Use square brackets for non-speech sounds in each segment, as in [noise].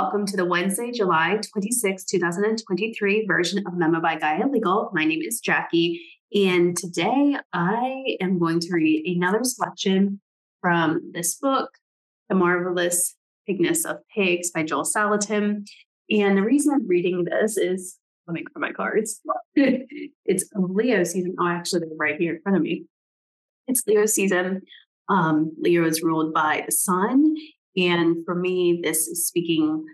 welcome to the Wednesday, July 26, 2023 version of Memo by Gaia Legal. My name is Jackie, and today I am going to read another selection from this book, The Marvelous Pigness of Pigs by Joel Salatin. And the reason I'm reading this is let me grab my cards. [laughs] it's Leo season. Oh, actually, they're right here in front of me. It's Leo season. Um, Leo is ruled by the sun. And for me, this is speaking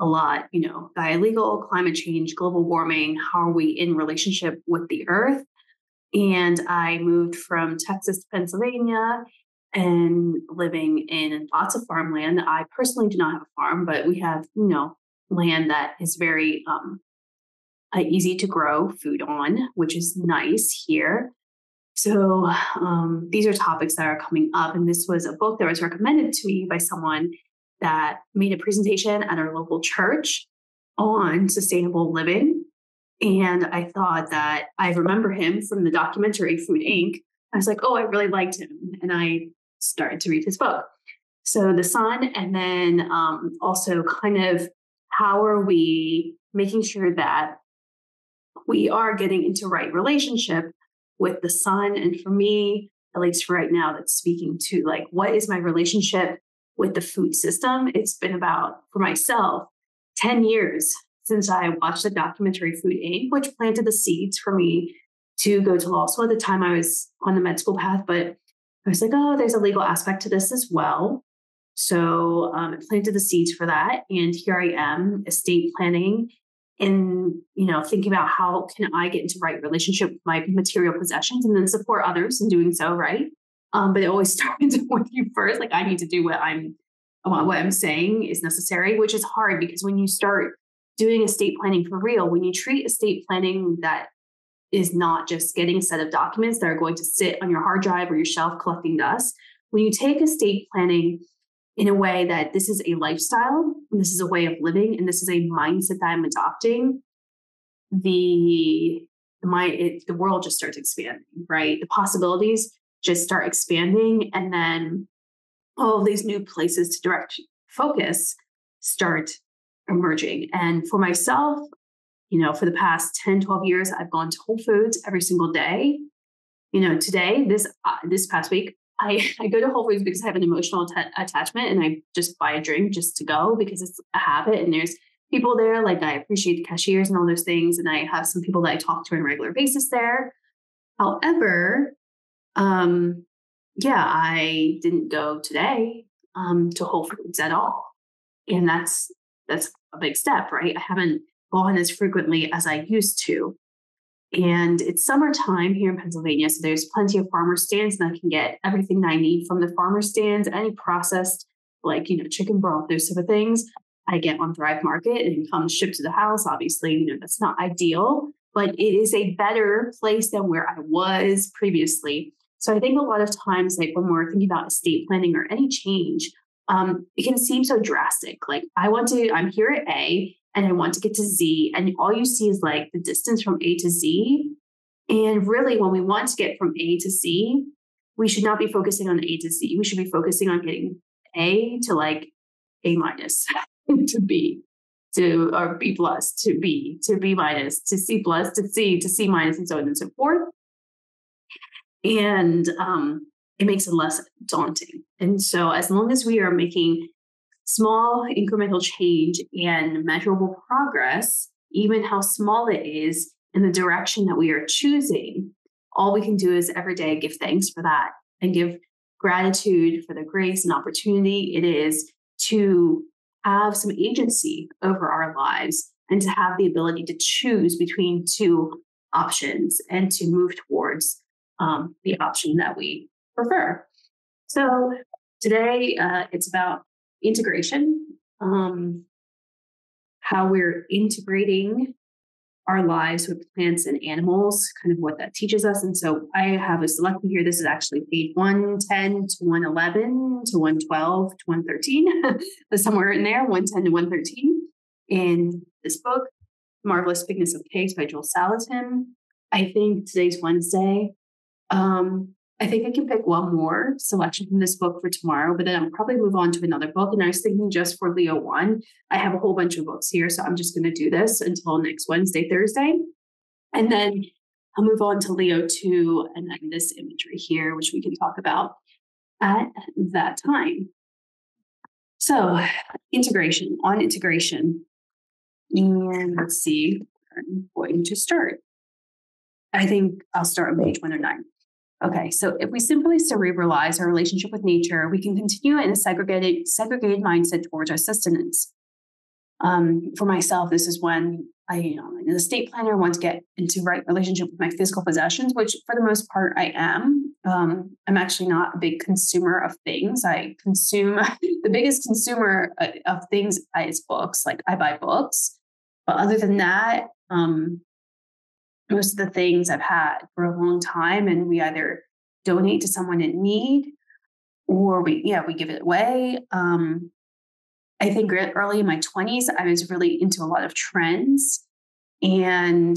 a lot, you know, Gaia legal, climate change, global warming, how are we in relationship with the earth? And I moved from Texas to Pennsylvania and living in lots of farmland. I personally do not have a farm, but we have, you know, land that is very um, uh, easy to grow food on, which is nice here. So um, these are topics that are coming up. And this was a book that was recommended to me by someone that made a presentation at our local church on sustainable living. And I thought that I remember him from the documentary Food Inc. I was like, oh, I really liked him. And I started to read his book. So the sun, and then um, also kind of how are we making sure that we are getting into right relationship with the sun. And for me, at least for right now, that's speaking to like, what is my relationship with the food system? It's been about, for myself, 10 years since I watched the documentary Food Inc., which planted the seeds for me to go to law school. At the time, I was on the med school path, but I was like, oh, there's a legal aspect to this as well. So um, it planted the seeds for that. And here I am, estate planning and you know thinking about how can i get into right relationship with my material possessions and then support others in doing so right? Um, but it always [laughs] starts with you first like i need to do what i'm what i'm saying is necessary which is hard because when you start doing estate planning for real when you treat estate planning that is not just getting a set of documents that are going to sit on your hard drive or your shelf collecting dust when you take estate planning in a way that this is a lifestyle, and this is a way of living, and this is a mindset that I'm adopting, the my it, the world just starts expanding, right? The possibilities just start expanding, and then all of these new places to direct focus start emerging. And for myself, you know, for the past 10, 12 years, I've gone to Whole Foods every single day. You know, today, this uh, this past week, I, I go to Whole Foods because I have an emotional t- attachment and I just buy a drink just to go because it's a habit and there's people there. Like I appreciate the cashiers and all those things. And I have some people that I talk to on a regular basis there. However, um, yeah, I didn't go today um, to Whole Foods at all. And that's that's a big step, right? I haven't gone as frequently as I used to. And it's summertime here in Pennsylvania, so there's plenty of farmer stands, and I can get everything that I need from the farmer stands, any processed, like you know, chicken broth, those sort of things. I get on Thrive Market and comes shipped to the house. Obviously, you know, that's not ideal, but it is a better place than where I was previously. So I think a lot of times, like when we're thinking about estate planning or any change, um, it can seem so drastic. Like I want to, I'm here at A and I want to get to Z. And all you see is like the distance from A to Z. And really, when we want to get from A to Z, we should not be focusing on A to Z. We should be focusing on getting A to like A minus [laughs] to B to or B plus to B to B minus to C plus to C to C minus and so on and so forth. And um, it makes it less daunting. And so, as long as we are making small incremental change and measurable progress, even how small it is in the direction that we are choosing, all we can do is every day give thanks for that and give gratitude for the grace and opportunity it is to have some agency over our lives and to have the ability to choose between two options and to move towards um, the option that we prefer. So today uh, it's about integration, um, how we're integrating our lives with plants and animals, kind of what that teaches us. And so I have a selection here. This is actually page 110 to 111 to 112 to 113, [laughs] somewhere in there, 110 to 113 in this book, Marvelous Pigness of Pigs by Joel Salatin. I think today's Wednesday. Um, I think I can pick one more selection from this book for tomorrow, but then I'll probably move on to another book. And I was thinking just for Leo 1, I have a whole bunch of books here. So I'm just going to do this until next Wednesday, Thursday. And then I'll move on to Leo 2 and then this imagery here, which we can talk about at that time. So, integration, on integration. And let's see, where I'm going to start. I think I'll start on page 109. Okay, so if we simply cerebralize our relationship with nature, we can continue in a segregated, segregated mindset towards our sustenance. Um, for myself, this is when I, you know, the estate planner, want to get into right relationship with my physical possessions, which for the most part I am. Um, I'm actually not a big consumer of things. I consume [laughs] the biggest consumer uh, of things is books. Like I buy books, but other than that, um, most of the things I've had for a long time, and we either donate to someone in need or we, yeah, we give it away. Um, I think early in my 20s, I was really into a lot of trends. And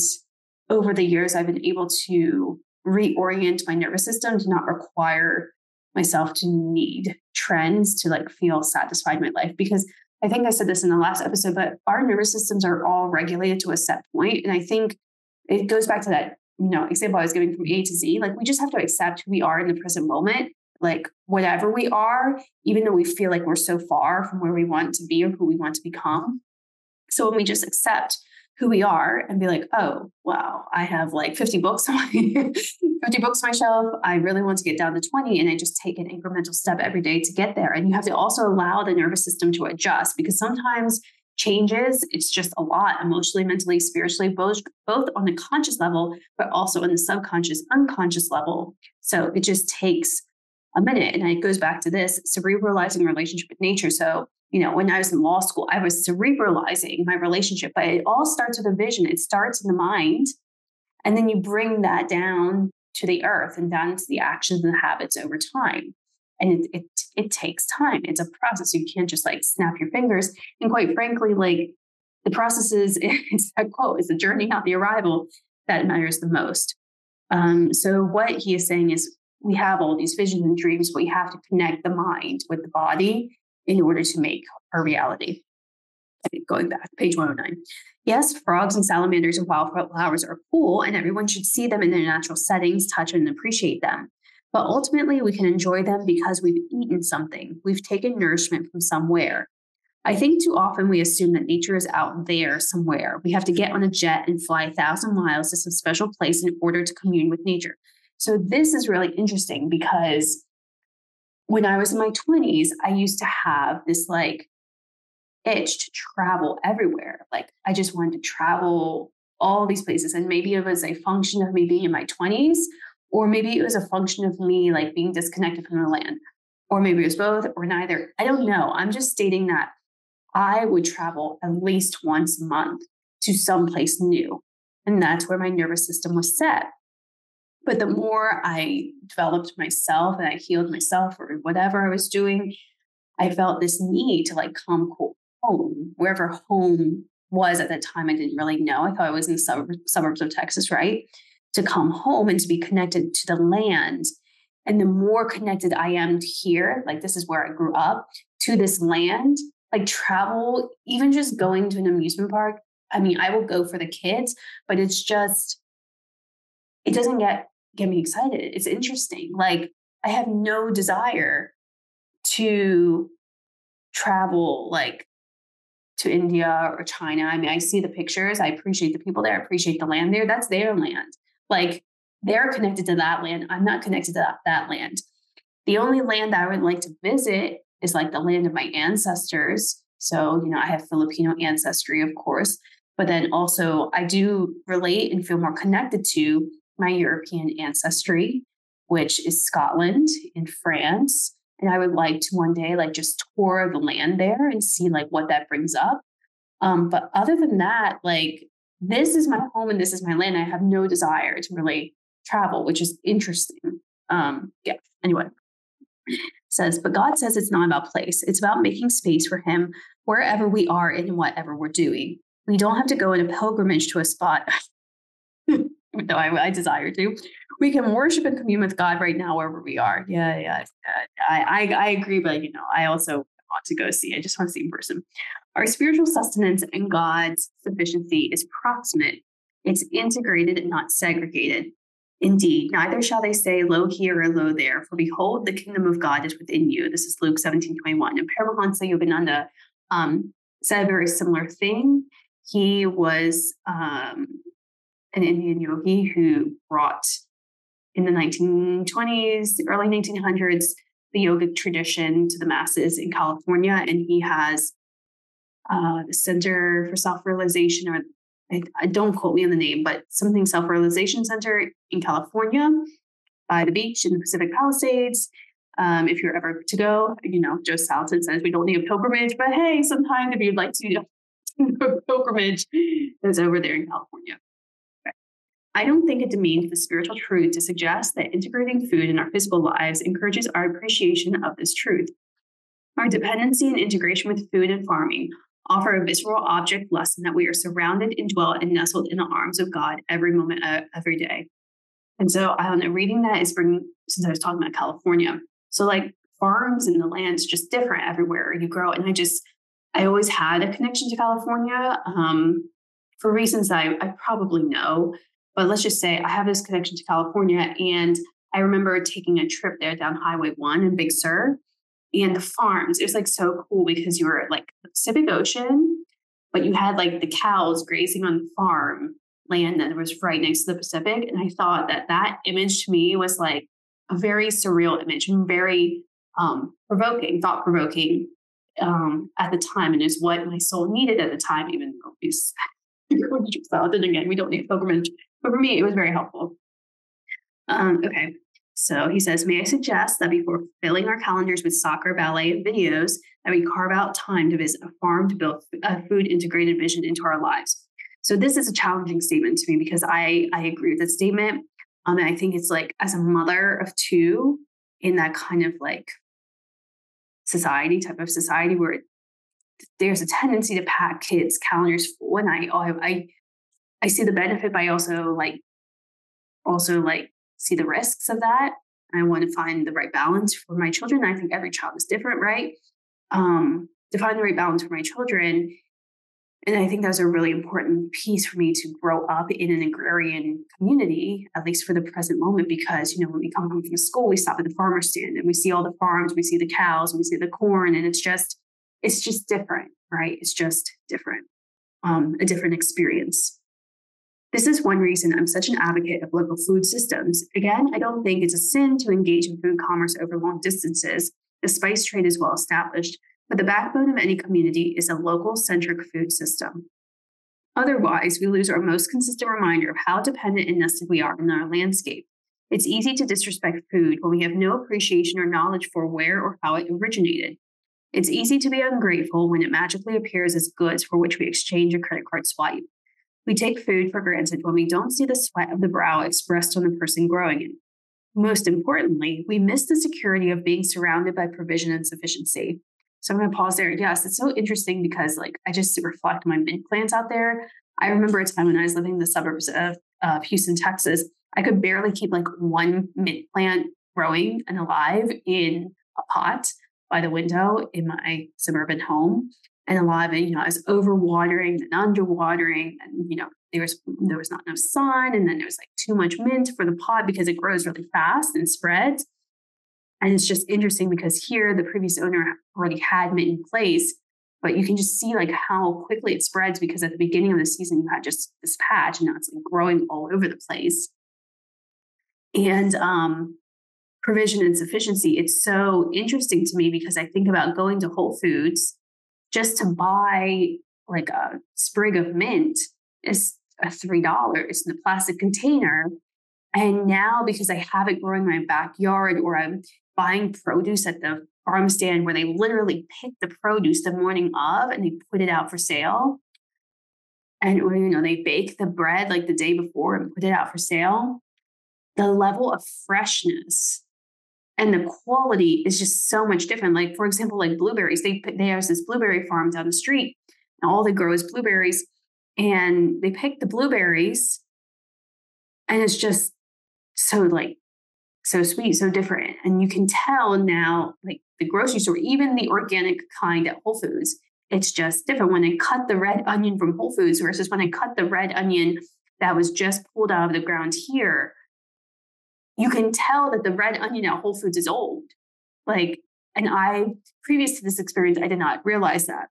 over the years, I've been able to reorient my nervous system to not require myself to need trends to like feel satisfied in my life. Because I think I said this in the last episode, but our nervous systems are all regulated to a set point. And I think it goes back to that, you know, example I was giving from A to Z. Like we just have to accept who we are in the present moment, like whatever we are, even though we feel like we're so far from where we want to be or who we want to become. So when we just accept who we are and be like, oh, wow, I have like 50 books on my [laughs] 50 books on my shelf. I really want to get down to 20. And I just take an incremental step every day to get there. And you have to also allow the nervous system to adjust because sometimes changes. It's just a lot emotionally, mentally, spiritually, both, both on the conscious level, but also on the subconscious, unconscious level. So it just takes a minute. And it goes back to this cerebralizing relationship with nature. So, you know, when I was in law school, I was cerebralizing my relationship, but it all starts with a vision. It starts in the mind. And then you bring that down to the earth and down to the actions and the habits over time and it, it it takes time. It's a process. You can't just like snap your fingers. And quite frankly like the process is [laughs] it's a quote it's the journey not the arrival that matters the most. Um, so what he is saying is we have all these visions and dreams but we have to connect the mind with the body in order to make our reality. Going back page 109 yes frogs and salamanders and wildflowers are cool and everyone should see them in their natural settings touch and appreciate them but ultimately, we can enjoy them because we've eaten something, we've taken nourishment from somewhere. I think too often we assume that nature is out there somewhere. We have to get on a jet and fly a thousand miles to some special place in order to commune with nature. So, this is really interesting because when I was in my 20s, I used to have this like itch to travel everywhere. Like, I just wanted to travel all these places. And maybe it was a function of me being in my 20s, or maybe it was a function of me like being disconnected from the land. Or maybe it was both or neither. I don't know. I'm just stating that I would travel at least once a month to someplace new. And that's where my nervous system was set. But the more I developed myself and I healed myself or whatever I was doing, I felt this need to like come home, wherever home was at that time. I didn't really know. I thought I was in the suburbs, of Texas, right? To come home and to be connected to the land. And the more connected I am here, like this is where I grew up, to this land, like travel, even just going to an amusement park. I mean, I will go for the kids, but it's just, it doesn't get get me excited. It's interesting. Like I have no desire to travel like to India or China. I mean, I see the pictures. I appreciate the people there. I appreciate the land there. That's their land. Like they're connected to that land. I'm not connected to that, that land. The only land that I would like to visit is like the land of my ancestors. So, you know, I have Filipino ancestry, of course, but then also I do relate and feel more connected to my European ancestry, which is Scotland and France. And I would like to one day like just tour the land there and see like what that brings up. Um, but other than that, like this is my home and this is my land. I have no desire to really travel, which is interesting. Um, yeah. Anyway, says, but God says it's not about place. It's about making space for Him wherever we are and whatever we're doing. We don't have to go in a pilgrimage to a spot. [laughs] though I, I, desire to. We can worship and commune with God right now wherever we are. Yeah, yeah. I, I, I agree, but you know, I also to go see. I just want to see in person. Our spiritual sustenance and God's sufficiency is proximate. It's integrated and not segregated. Indeed, neither shall they say, Lo here or lo there, for behold, the kingdom of God is within you. This is Luke 17 21. And Paramahansa Yogananda um, said a very similar thing. He was um, an Indian yogi who brought in the 1920s, early 1900s, the yogic tradition to the masses in California. And he has uh, the Center for Self Realization, or I, I, don't quote me on the name, but something Self Realization Center in California by the beach in the Pacific Palisades. Um, if you're ever to go, you know, Joe Salatin says we don't need a pilgrimage, but hey, sometimes if you'd like to do [laughs] a pilgrimage, is over there in California. I don't think it demeans the spiritual truth to suggest that integrating food in our physical lives encourages our appreciation of this truth. Our dependency and integration with food and farming offer a visceral object lesson that we are surrounded, indwelt, and nestled in the arms of God every moment of every day. And so I don't know, reading that is bringing, since I was talking about California. So like farms and the land's just different everywhere you grow. And I just, I always had a connection to California um, for reasons I, I probably know. But let's just say I have this connection to California. And I remember taking a trip there down Highway 1 in Big Sur and the farms. It was like so cool because you were like the Pacific Ocean, but you had like the cows grazing on the farm land that was right next to the Pacific. And I thought that that image to me was like a very surreal image and very um, provoking, thought provoking um, at the time, and is what my soul needed at the time, even though it's [laughs] and again, we don't need pilgrimage but for me, it was very helpful. Um, okay. So he says, May I suggest that before filling our calendars with soccer, ballet, videos, that we carve out time to visit a farm to build a food integrated vision into our lives. So this is a challenging statement to me because I, I agree with that statement. Um, and I think it's like as a mother of two in that kind of like society type of society where there's a tendency to pack kids calendars full. And I, oh, I, I see the benefit, but I also like also like see the risks of that. I want to find the right balance for my children. I think every child is different, right? Um, to find the right balance for my children. And I think that was a really important piece for me to grow up in an agrarian community, at least for the present moment, because, you know, when we come home from school, we stop at the farmer stand and we see all the farms, we see the cows, we see the corn, and it's just, it's just different, right? It's just different, um, a different experience. This is one reason I'm such an advocate of local food systems. Again, I don't think it's a sin to engage in food commerce over long distances. The spice trade is well established, but the backbone of any community is a local centric food system. Otherwise, we lose our most consistent reminder of how dependent and nested we are in our landscape. It's easy to disrespect food when we have no appreciation or knowledge for where or how it originated. It's easy to be ungrateful when it magically appears as goods for which we exchange a credit card swipe. We take food for granted when we don't see the sweat of the brow expressed on the person growing it. Most importantly, we miss the security of being surrounded by provision and sufficiency. So I'm going to pause there. Yes, it's so interesting because, like, I just reflect my mint plants out there. I remember a time when I was living in the suburbs of, of Houston, Texas. I could barely keep like one mint plant growing and alive in a pot by the window in my suburban home and a lot of it, you know, I was overwatering and underwatering, and you know, there was there was not enough sun, and then there was like too much mint for the pot because it grows really fast and spreads. And it's just interesting because here the previous owner already had mint in place, but you can just see like how quickly it spreads because at the beginning of the season you had just this patch, and now it's like growing all over the place. And um, provision and sufficiency, it's so interesting to me because I think about going to Whole Foods just to buy like a sprig of mint is a three dollars in the plastic container. And now because I have it growing in my backyard or I'm buying produce at the farm stand where they literally pick the produce the morning of and they put it out for sale. And or, you know, they bake the bread like the day before and put it out for sale. The level of freshness and the quality is just so much different. Like for example, like blueberries, they they have this blueberry farm down the street, and all they grow is blueberries, and they pick the blueberries, And it's just so like so sweet, so different. And you can tell now, like the grocery store, even the organic kind at Whole Foods, it's just different. When I cut the red onion from Whole Foods versus when I cut the red onion that was just pulled out of the ground here, you can tell that the red onion at Whole Foods is old. Like, and I, previous to this experience, I did not realize that.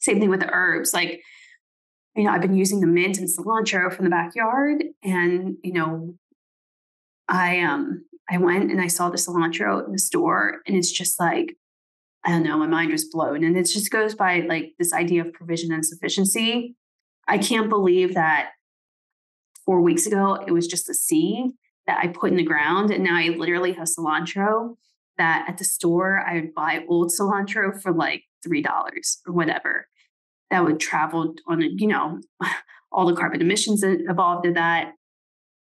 Same thing with the herbs. Like, you know, I've been using the mint and cilantro from the backyard, and you know, I um I went and I saw the cilantro in the store, and it's just like, I don't know, my mind was blown. And it just goes by like this idea of provision and sufficiency. I can't believe that four weeks ago it was just a seed that I put in the ground, and now I literally have cilantro that at the store I would buy old cilantro for like three dollars or whatever. That would travel on, you know, [laughs] all the carbon emissions involved in that.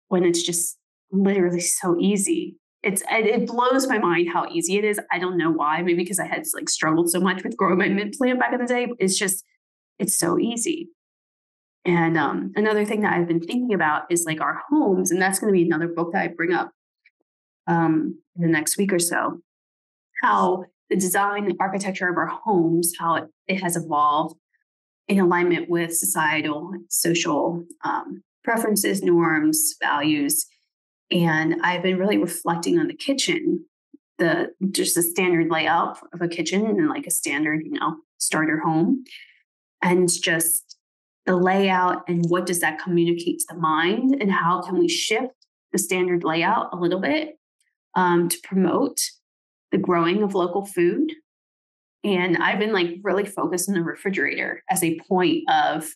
When it's just literally so easy. It's it blows my mind how easy it is. I don't know why. Maybe because I had like struggled so much with growing my mint plant back in the day. It's just it's so easy. And um, another thing that I've been thinking about is like our homes, and that's going to be another book that I bring up um, in the next week or so. How the design architecture of our homes, how it, it has evolved in alignment with societal, social um, preferences, norms, values, and I've been really reflecting on the kitchen, the just the standard layout of a kitchen and like a standard, you know, starter home. And just the layout and what does that communicate to the mind and how can we shift the standard layout a little bit um, to promote the growing of local food. And I've been like really focused on the refrigerator as a point of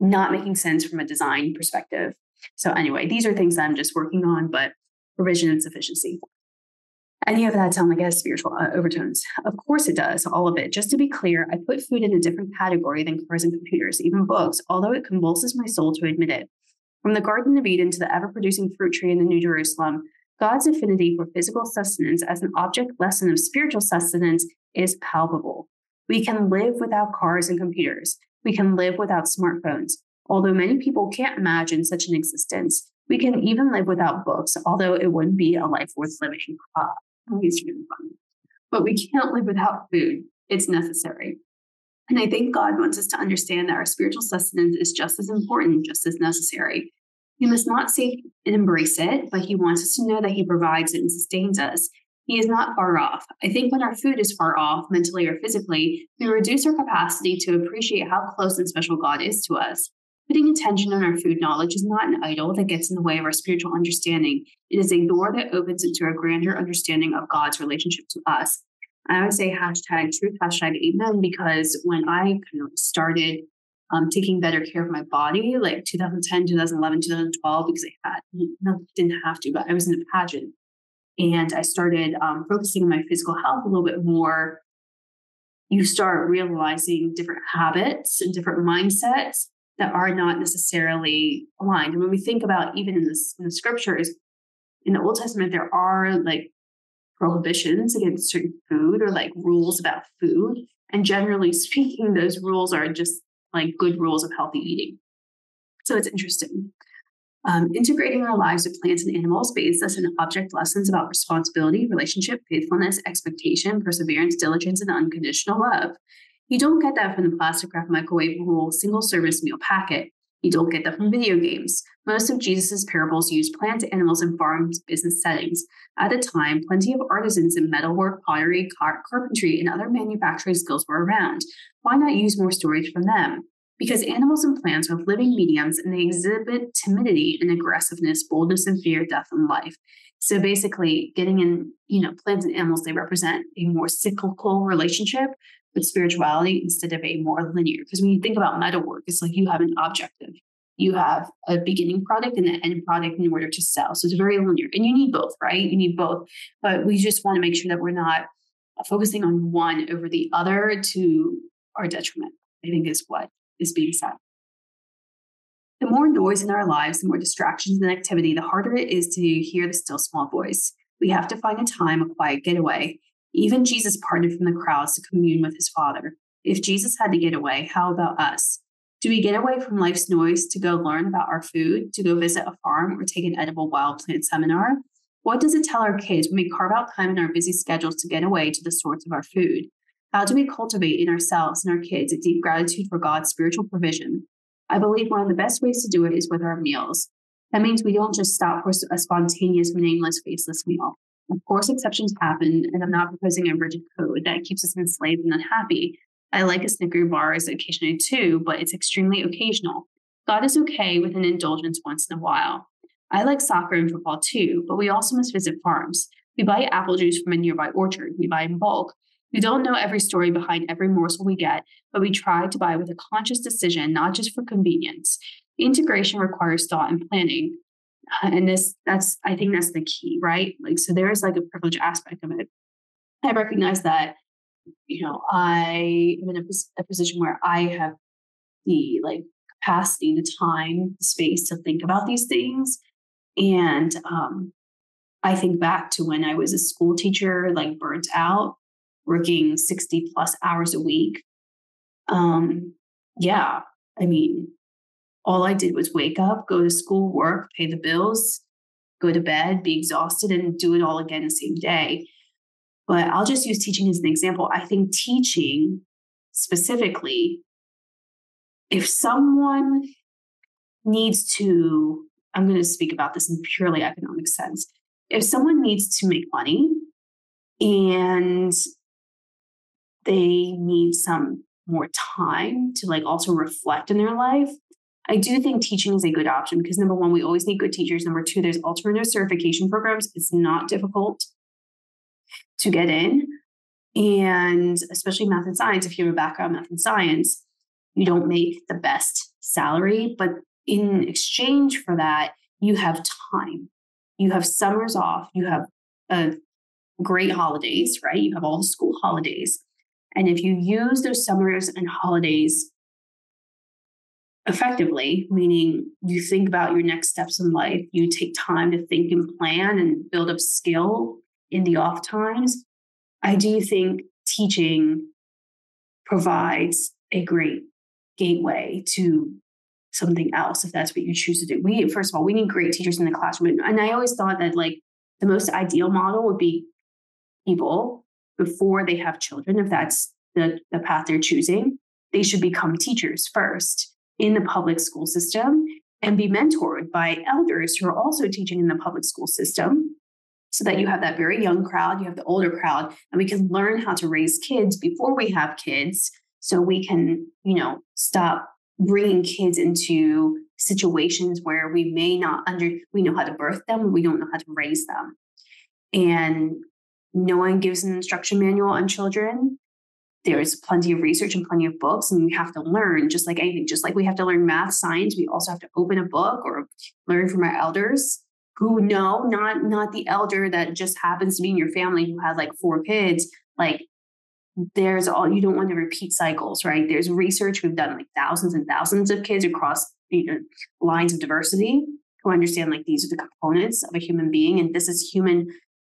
not making sense from a design perspective so, anyway, these are things that I'm just working on, but provision and sufficiency. Any of that sound like it has spiritual uh, overtones? Of course it does, all of it. Just to be clear, I put food in a different category than cars and computers, even books, although it convulses my soul to admit it. From the Garden of Eden to the ever producing fruit tree in the New Jerusalem, God's affinity for physical sustenance as an object lesson of spiritual sustenance is palpable. We can live without cars and computers. We can live without smartphones. Although many people can't imagine such an existence, we can even live without books, although it wouldn't be a life worth living. It's really funny. But we can't live without food. It's necessary. And I think God wants us to understand that our spiritual sustenance is just as important, just as necessary. We must not seek and embrace it, but He wants us to know that He provides it and sustains us. He is not far off. I think when our food is far off, mentally or physically, we reduce our capacity to appreciate how close and special God is to us. Putting attention on our food knowledge is not an idol that gets in the way of our spiritual understanding. It is a door that opens into a grander understanding of God's relationship to us. I would say hashtag truth, hashtag amen, because when I kind of started um, taking better care of my body, like 2010, 2011, 2012, because I had, no, didn't have to, but I was in a pageant. And I started um, focusing on my physical health a little bit more. You start realizing different habits and different mindsets that are not necessarily aligned. And when we think about even in, this, in the scriptures, in the Old Testament, there are like prohibitions against certain food or like rules about food. And generally [laughs] speaking, those rules are just like good rules of healthy eating. So it's interesting. Um, integrating our lives with plants and animals based us in object lessons about responsibility, relationship, faithfulness, expectation, perseverance, diligence, and unconditional love. You don't get that from the plastic wrap microwave single service meal packet. You don't get that from video games. Most of Jesus' parables use plant, animals, and farm business settings. At the time, plenty of artisans in metalwork, pottery, car- carpentry, and other manufacturing skills were around. Why not use more stories from them? Because animals and plants have living mediums and they exhibit timidity and aggressiveness, boldness and fear, death and life. So basically, getting in, you know, plants and animals, they represent a more cyclical relationship with spirituality instead of a more linear. Because when you think about metal work, it's like you have an objective. You have a beginning product and an end product in order to sell. So it's very linear. And you need both, right? You need both. But we just want to make sure that we're not focusing on one over the other to our detriment, I think is what is being said. The more noise in our lives, the more distractions and activity, the harder it is to hear the still small voice. We have to find a time, a quiet getaway. Even Jesus parted from the crowds to commune with his Father. If Jesus had to get away, how about us? Do we get away from life's noise to go learn about our food, to go visit a farm, or take an edible wild plant seminar? What does it tell our kids when we carve out time in our busy schedules to get away to the source of our food? How do we cultivate in ourselves and our kids a deep gratitude for God's spiritual provision? I believe one of the best ways to do it is with our meals. That means we don't just stop for a spontaneous, nameless, faceless meal. Of course, exceptions happen, and I'm not proposing a rigid code that keeps us enslaved and unhappy. I like a Snicker bars occasionally too, but it's extremely occasional. God is okay with an indulgence once in a while. I like soccer and football too, but we also must visit farms. We buy apple juice from a nearby orchard. We buy in bulk. We don't know every story behind every morsel we get, but we try to buy with a conscious decision, not just for convenience. Integration requires thought and planning. And this, that's, I think that's the key, right? Like, so there is like a privilege aspect of it. I recognize that you know, I am in a, a position where I have the like capacity, the time, the space to think about these things. And um, I think back to when I was a school teacher, like burnt out, working 60 plus hours a week. Um, yeah, I mean, all I did was wake up, go to school, work, pay the bills, go to bed, be exhausted, and do it all again the same day. But I'll just use teaching as an example. I think teaching specifically, if someone needs to, I'm going to speak about this in purely economic sense. If someone needs to make money and they need some more time to like also reflect in their life, I do think teaching is a good option because number one, we always need good teachers. Number two, there's alternative certification programs. It's not difficult to get in. And especially math and science, if you have a background in math and science, you don't make the best salary. But in exchange for that, you have time. You have summers off. You have a great holidays, right? You have all the school holidays. And if you use those summers and holidays effectively, meaning you think about your next steps in life, you take time to think and plan and build up skill in the off times, I do think teaching provides a great gateway to something else if that's what you choose to do. We first of all, we need great teachers in the classroom. And I always thought that like the most ideal model would be people before they have children, if that's the, the path they're choosing, they should become teachers first in the public school system and be mentored by elders who are also teaching in the public school system so that you have that very young crowd, you have the older crowd, and we can learn how to raise kids before we have kids so we can, you know, stop bringing kids into situations where we may not under we know how to birth them, we don't know how to raise them. And no one gives an instruction manual on children. There's plenty of research and plenty of books, and we have to learn just like anything, just like we have to learn math, science, we also have to open a book or learn from our elders who know, not not the elder that just happens to be in your family who has like four kids, like there's all you don't want to repeat cycles, right? There's research. We've done like thousands and thousands of kids across you know, lines of diversity who understand like these are the components of a human being, and this is human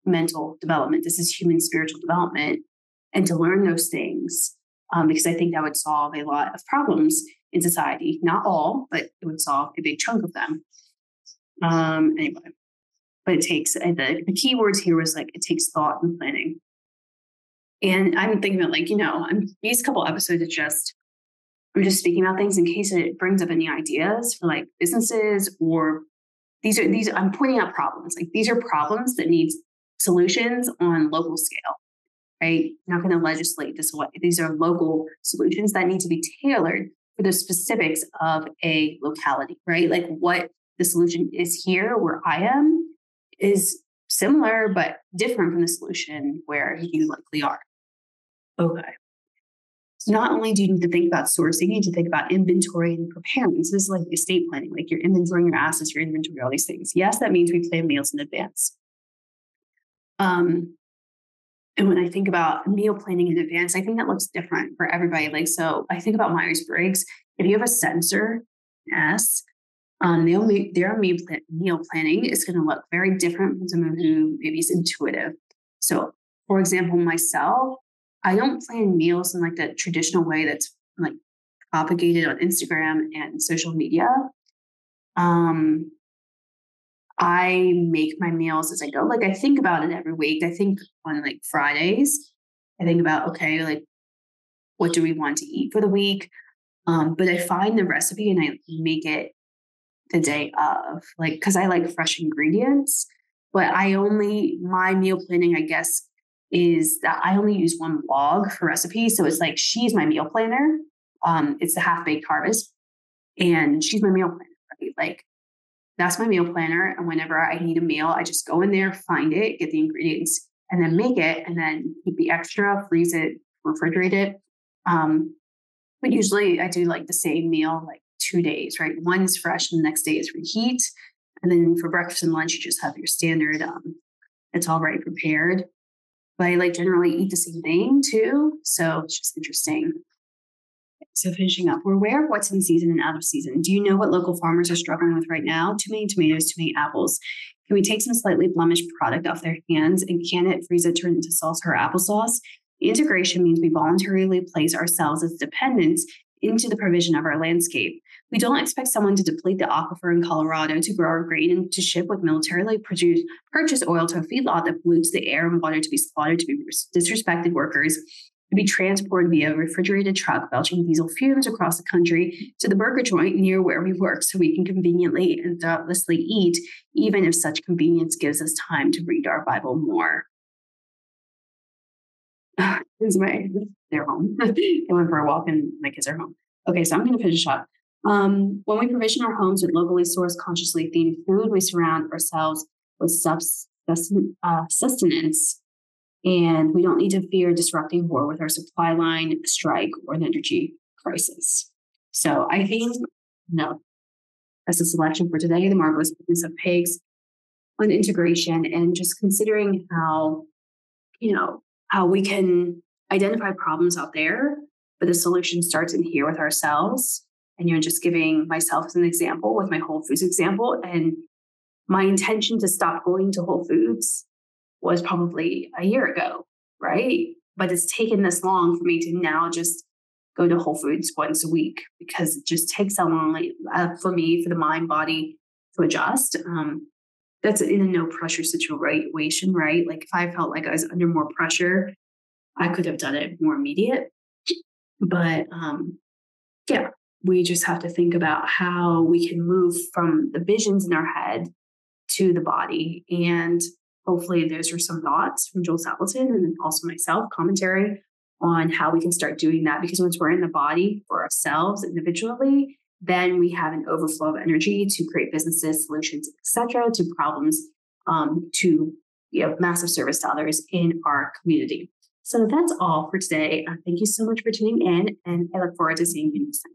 mental development, this is human spiritual development, and to learn those things um, because I think that would solve a lot of problems in society. Not all, but it would solve a big chunk of them. Um, anyway, but it takes the, the key words here was like it takes thought and planning. And I'm thinking about like, you know, I'm these couple episodes are just I'm just speaking about things in case it brings up any ideas for like businesses or these are these I'm pointing out problems. Like these are problems that need solutions on local scale. Right? not going to legislate this way. These are local solutions that need to be tailored for the specifics of a locality, right? Like what the solution is here where I am is similar but different from the solution where you likely are. Okay. So not only do you need to think about sourcing, you need to think about inventory and preparing. So this is like estate planning, like you're inventorying your assets, your inventory, all these things. Yes, that means we plan meals in advance. Um, and when I think about meal planning in advance, I think that looks different for everybody. Like, so I think about Myers Briggs. If you have a sensor, S, um, their, their meal planning is going to look very different from someone who maybe is intuitive. So, for example, myself, I don't plan meals in like the traditional way that's like propagated on Instagram and social media. Um, I make my meals as I go. Like I think about it every week. I think on like Fridays, I think about okay, like what do we want to eat for the week? Um, but I find the recipe and I make it the day of, like because I like fresh ingredients. But I only my meal planning, I guess, is that I only use one blog for recipes. So it's like she's my meal planner. Um, it's the half baked harvest, and she's my meal planner. Right? Like that's my meal planner. And whenever I need a meal, I just go in there, find it, get the ingredients, and then make it, and then keep the extra, freeze it, refrigerate it. Um, but usually I do like the same meal, like two days, right? One's fresh, and the next day is reheat. And then for breakfast and lunch, you just have your standard. Um, it's already prepared. But I like generally eat the same thing too. So it's just interesting. So finishing up, we're aware of what's in season and out of season. Do you know what local farmers are struggling with right now? Too many tomatoes, too many apples. Can we take some slightly blemished product off their hands and can it, freeze it, turn it into salsa or applesauce? Integration means we voluntarily place ourselves as dependents into the provision of our landscape. We don't expect someone to deplete the aquifer in Colorado to grow our grain and to ship with militarily produced purchased oil to a feedlot that pollutes the air and water to be slaughtered to be disrespected workers be transported via a refrigerated truck belching diesel fumes across the country to the burger joint near where we work so we can conveniently and thoughtlessly eat, even if such convenience gives us time to read our Bible more. this [sighs] is my, they're home. [laughs] I went for a walk and my kids are home. Okay, so I'm going to finish up. Um, when we provision our homes with locally sourced, consciously themed food, we surround ourselves with uh, sustenance, and we don't need to fear disrupting war with our supply line, strike, or an energy crisis. So I think, no, that's a selection for today, the marvelous pigness of pigs on integration and just considering how, you know, how we can identify problems out there, but the solution starts in here with ourselves and you're just giving myself as an example with my Whole Foods example. And my intention to stop going to Whole Foods was probably a year ago, right? But it's taken this long for me to now just go to Whole Foods once a week because it just takes so long uh, for me, for the mind body to adjust. Um, that's in a no pressure situation, right? Like if I felt like I was under more pressure, I could have done it more immediate. But um, yeah, we just have to think about how we can move from the visions in our head to the body. And hopefully, those are some thoughts from Joel Salatin and also myself, commentary on how we can start doing that. Because once we're in the body for ourselves individually, then we have an overflow of energy to create businesses, solutions, etc., to problems, um, to you know, massive service to others in our community. So that's all for today. Uh, thank you so much for tuning in, and I look forward to seeing you next time.